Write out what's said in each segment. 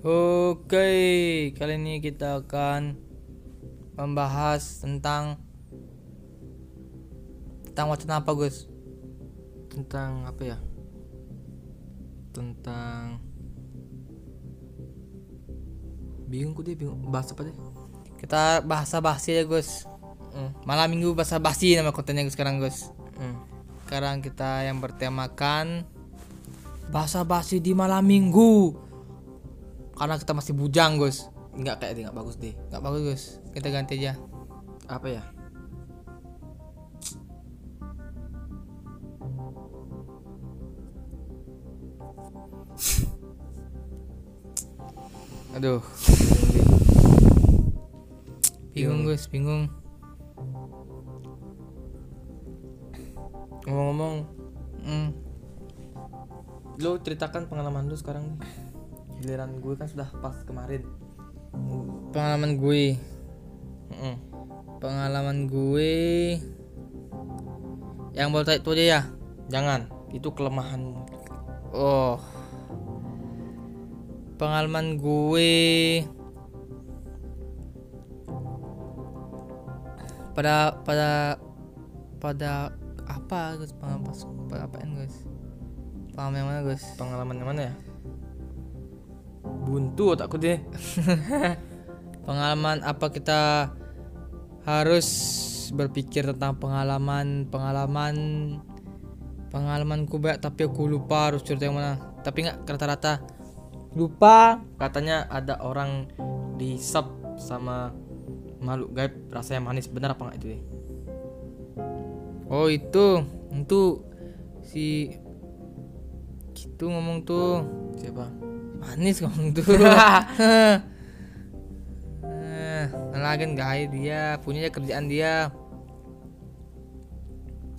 Oke, kali ini kita akan membahas tentang tentang wacana apa, Gus? tentang apa ya tentang bingung ku deh bingung bahas apa deh Kita bahasa basi ya, Gus. Hmm. Malam Minggu bahasa basi nama kontennya Gus sekarang, Gus. Hmm. Sekarang kita yang bertemakan bahasa basi di malam Minggu. Karena kita masih bujang, Gus. nggak kayak nggak bagus deh Nggak bagus, Gus. Kita ganti aja. apa ya Aduh. Bingung, Gus, bingung. ngomong-ngomong Hmm. lo ceritakan pengalaman lu sekarang nih giliran gue kan sudah pas kemarin Pengalaman gue. Pengalaman gue yang baru itu aja ya. jangan itu kelemahan Oh. Pengalaman gue pada pada pada apa Gus pengalaman apaan Gus? Pengalaman yang mana Gus? pengalaman yang mana ya buntu otakku deh. Pengalaman apa kita harus berpikir tentang pengalaman pengalaman pengalamanku banyak tapi aku lupa harus cerita yang mana. Tapi nggak rata-rata. Lupa katanya ada orang di sub sama makhluk gaib. Rasanya manis benar apa nggak itu deh oh itu. Itu si itu ngomong tuh. Siapa manis tuh Eh, lagi gaya dia punya kerjaan dia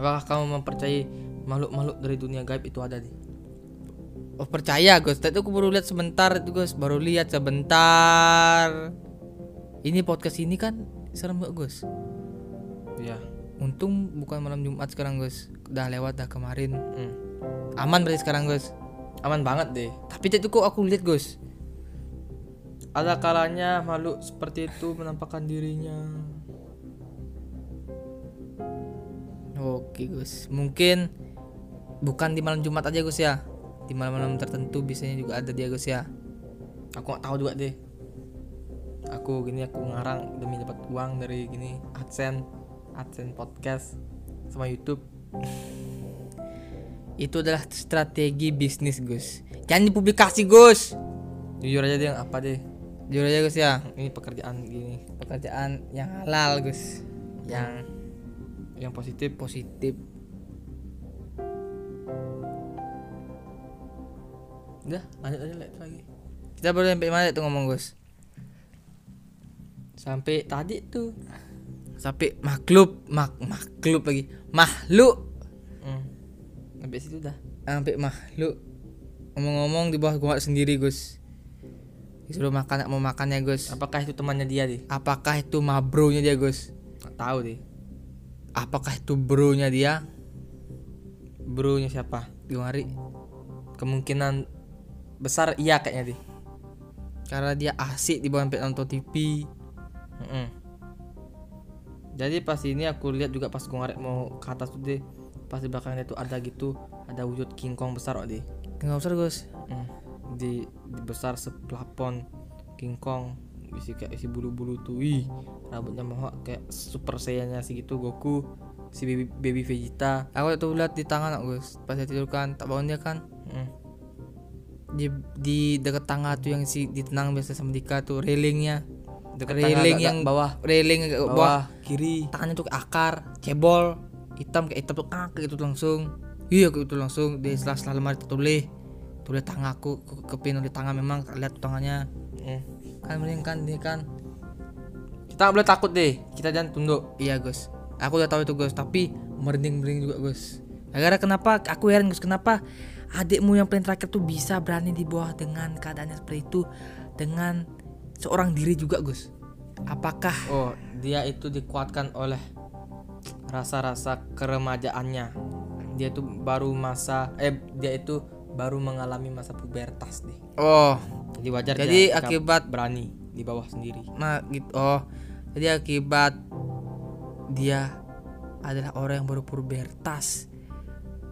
apakah kamu mempercayai makhluk-makhluk dari dunia gaib itu ada deh Oh percaya Gus, tadi aku baru lihat sebentar itu Gus, baru lihat sebentar. Ini podcast ini kan serem gak Gus? ya Untung bukan malam Jumat sekarang Gus, udah lewat dah kemarin. Hmm. Aman berarti sekarang Gus. Aman banget deh Tapi tadi kok aku lihat Gus. ada kalanya makhluk seperti itu menampakkan dirinya Oke Gus, mungkin bukan di malam Jumat aja Gus ya. Di malam-malam tertentu biasanya juga ada dia Gus ya. aku nggak tahu juga deh aku gini aku ngarang demi dapat uang dari gini adsense adsense podcast sama YouTube Itu adalah strategi bisnis Gus. Jangan dipublikasi Gus. jujur aja deh apa deh Jujur aja Gus ya. ini pekerjaan gini Pekerjaan yang halal Gus. Yang yang positif positif udah lanjut aja lagi kita baru sampai mana tuh ngomong Gus sampai tadi tuh sampai makhluk mak makhluk lagi makhluk hmm. Sampai situ dah. Sampai makhluk ngomong-ngomong di bawah gua sendiri Gus. Disuruh makan mau makannya Gus. Apakah itu temannya dia deh apakah itu mabronya dia Gus? Nggak tahu deh apakah itu bronya dia? Bronya siapa? Gimari kemungkinan besar iya kayaknya deh karena dia asik di bawah sampai nonton TV Mm-mm. jadi pas ini aku lihat juga pas gue ngarek mau ke atas tuh deh pas di belakangnya tuh ada gitu ada wujud King Kong besar oh deh nggak usah Gus? Mm. di, di besar seplafon King Kong isi kayak isi bulu-bulu tuh ih rambutnya mohak kayak super saiyannya si gitu Goku si baby baby Vegeta. Aku tuh lihat di tangan Gus pas saya tidur kan tak bangun dia kan. Mm. di di dekat tangga tuh yang si ditenang biasa sama Dika tuh railingnya. Dekat railing yang bawah. railing bawah, bawah kiri. Tangannya tuh akar cebol hitam kayak hitam tuh ah kayak gitu langsung. Iya kayak gitu langsung. Di setelah setelah lemari tertulis tulis. Tanganku ke, ke pin di tangan memang lihat tangannya Mm. kan mending kan ini kan. Kita boleh takut deh. Kita jangan tunduk. Iya Gus. Aku udah tahu itu Gus. Tapi merinding merinding juga Gus. Gara kenapa? Aku heran Gus kenapa adikmu yang paling terakhir tuh bisa berani di bawah dengan keadaannya seperti itu dengan seorang diri juga Gus? Apakah oh dia itu dikuatkan oleh rasa-rasa keremajaannya. Dia tuh baru masa eh dia itu baru mengalami masa pubertas nih oh. Jadi wajar Jadi dia akibat- berani di bawah sendiri. Nah gitu. Oh. Jadi akibat dia adalah orang yang baru pubertas.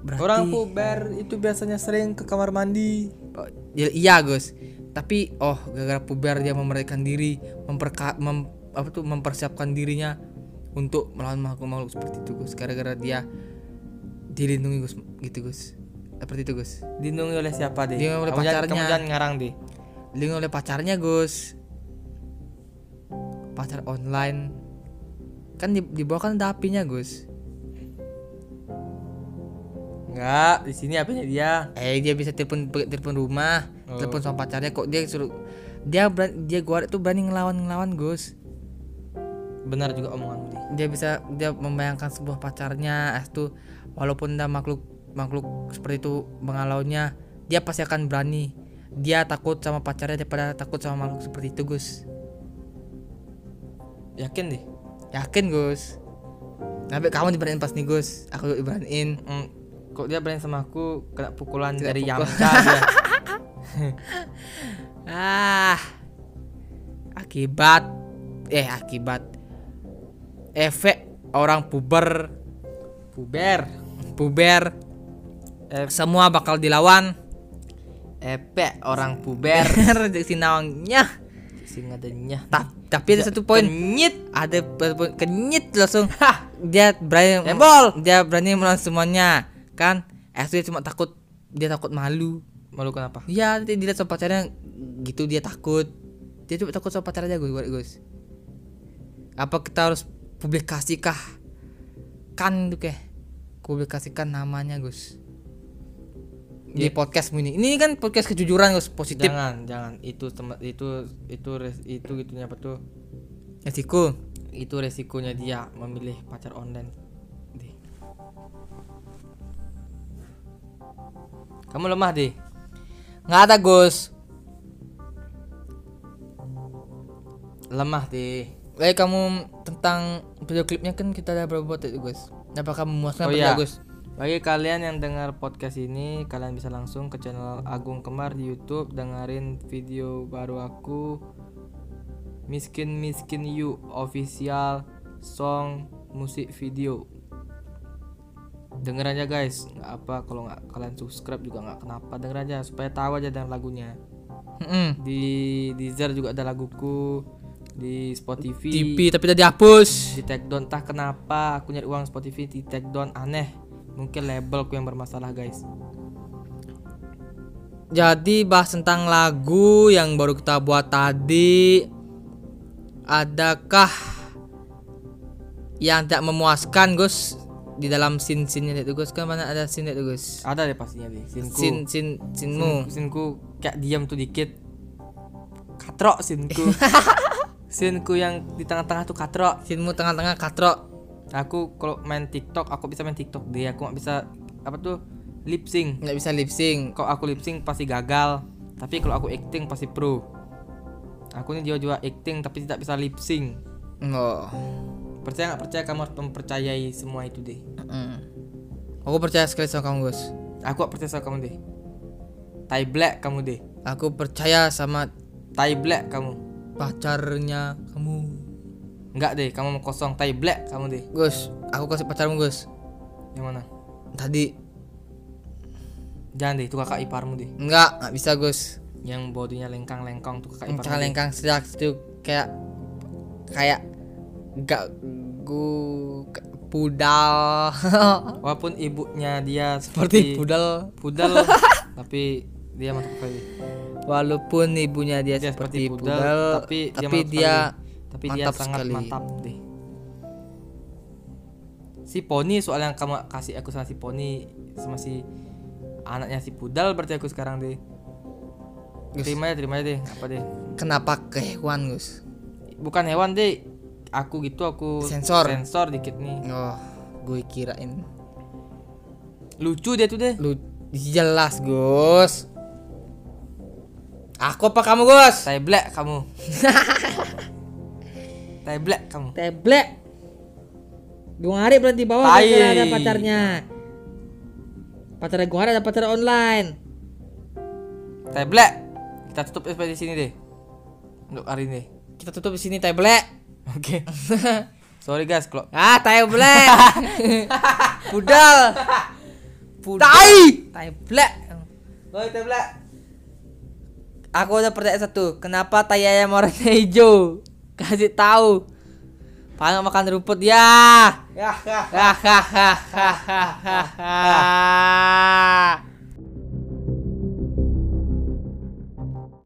Berarti Orang puber itu biasanya sering ke kamar mandi. Oh, ya- iya Gus. Tapi oh gara-gara puber dia memerdekakan diri memperka mem- apa tuh mempersiapkan dirinya untuk melawan makhluk-makhluk seperti itu Gus gara-gara dia dilindungi Gus gitu Gus seperti itu Gus Dilindungi oleh siapa deh? Dilindungi oleh Kamu jangan- pacarnya. Kamu jangan ngarang deh. dilindungi oleh pacarnya Gus pacar online kan di, di bawah kan ada apinya Gus Enggak, di sini apanya dia? eh dia bisa telepon telepon rumah Oh. telepon sama pacarnya kok dia suruh dia berani, dia gua tuh berani ngelawan ngelawan Gus Benar juga omonganmu dia bisa dia membayangkan sebuah pacarnya es tuh walaupun ada makhluk makhluk seperti itu mengalaunya dia pasti akan berani. Dia takut sama pacarnya daripada takut sama makhluk seperti itu Gus. Yakin deh. yakin Gus. Tapi kamu diberaniin pas nih Gus. Aku juga diberaniin Hmm, kok dia berani sama aku kena pukulan Kena dari pukul. Yamcha dia. ah. Akibat. Eh akibat efek orang puber Puber. puber Eh, semua bakal dilawan epek orang puber. si nawangnya Sing adanya. Ta- tapi ada satu poin Kenyit. ada poin kenyit langsung dia berani Embol. dia berani melawan semuanya kan eh dia cuma takut dia takut malu Malu kenapa? Iya, nanti dilihat sama pacarnya gitu dia takut. Dia cuma takut sama pacarnya gue, Gus. Apa kita harus publikasi kah? Kan tuh kayak publikasikan namanya, Gus. Di Iya. podcast ini. Ini kan podcast kejujuran, Gus, positif. Jangan, jangan. Itu tempat itu itu res, itu gitunya apa tuh? Resiko. Itu resikonya dia memilih pacar online. Deh. Kamu lemah deh. Nggak ada, Gus. Lemah deh. Eh kamu tentang video klipnya kan kita udah berapa buat itu, Gus. Apakah memuaskan Oh iya. Gus? Bagi kalian yang dengar podcast ini, kalian bisa langsung ke channel Agung Kemar di YouTube dengerin video baru aku Miskin Miskin You official song musik video. Denger aja guys, nggak apa kalau nggak kalian subscribe juga nggak kenapa denger aja supaya tahu aja dengan lagunya. Mm-mm. Di Deezer juga ada laguku, di Spotify, TV tapi udah dihapus. di take down. Entah kenapa aku nyari uang Spotify di take down. Aneh. Mungkin labelku yang bermasalah guys. Jadi bahas tentang lagu yang baru kita buat tadi Adakah yang tidak memuaskan Gus? Di dalam scene scene itu Gus. Kan mana ada scene itu Gus? Ada deh pastinya deh sinku scene scene scene-mu. Sinku kayak diam tuh dikit. Katrok sinku sinku yang di tengah-tengah tuh katrok. Scene-mu tengah-tengah katrok. Aku kalau main TikTok aku bisa main TikTok deh. Aku nggak bisa apa tuh lip sync. Nggak bisa lip sync. Kok aku lip sync pasti gagal. Tapi kalau aku acting pasti pro. Aku ini jiwa-jiwa acting tapi tidak bisa lip sync. Oh percaya nggak? Percaya kamu harus mempercayai semua itu deh. Mm. aku percaya sekali sama kamu Gus. Aku gak percaya sama kamu deh. Tai black kamu deh. Aku percaya sama tai black kamu pacarnya kamu? Enggak deh kamu mau kosong. Tai black kamu deh. Gus aku kasih pacarmu Gus. Yang mana? Tadi. Jangan deh itu kakak iparmu deh. Enggak nggak bisa Gus. Yang bodinya lengkang-lengkang tuh kakak iparmu deh. lengkang sedak itu kayak kayak gak gu pudal. Walaupun ibunya dia seperti pudal. pudel tapi dia masuk sekali walaupun ibunya dia, dia seperti pudal, pudel tapi dia tapi dia sekali. tapi dia mantap sangat sekali. mantap deh si poni soal yang kamu kasih aku sama si poni sama si anaknya si pudal berarti aku sekarang deh Gus. terima ya terima aja deh apa deh kenapa ke hewan Gus? Bukan hewan deh aku gitu aku Sensor. sensor dikit nih. Oh gue kirain. Lucu dia tuh deh lu jelas Gus aku apa kamu Gus tai black kamu tai black kamu teblek dua hari berarti bawah Tai. ada pacarnya pacarnya gua ada pacar online tai black Kita tutup sampai di sini deh. Untuk hari ini. Kita tutup di sini tablet. Oke. Sorry guys kalau Ah, tablet. Pudal. Tai! Tablet. Sorry tablet. Aku udah percaya satu. Kenapa tai ayam warnanya hijau? Kasih tahu. Paling makan rumput ya. Ya, ya. Hahaha.